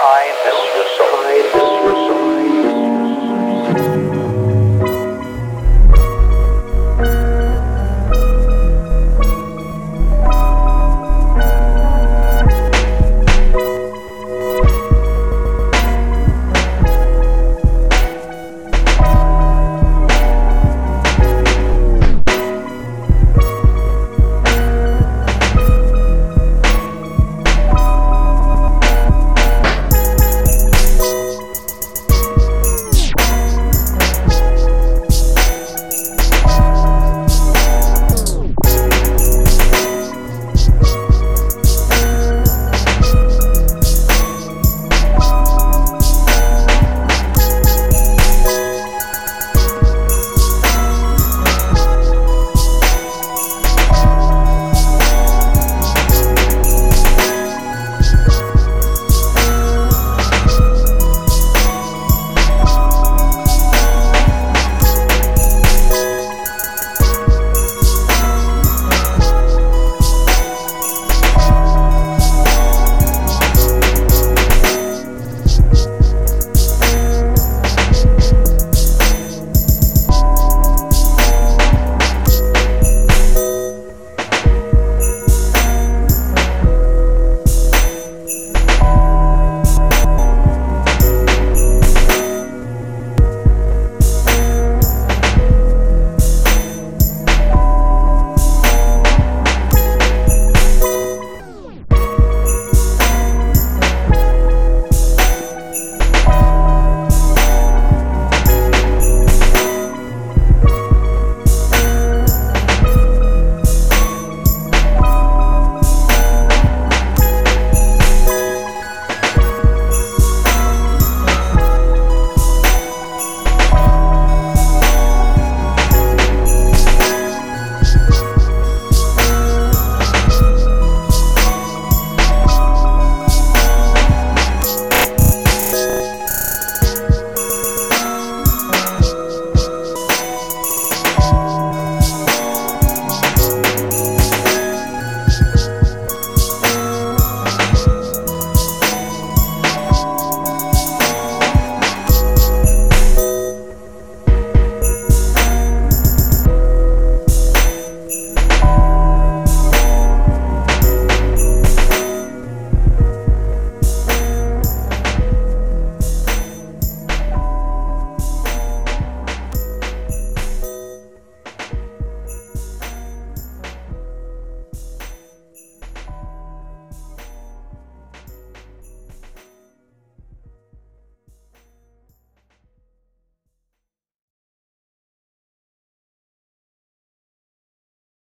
Try this just so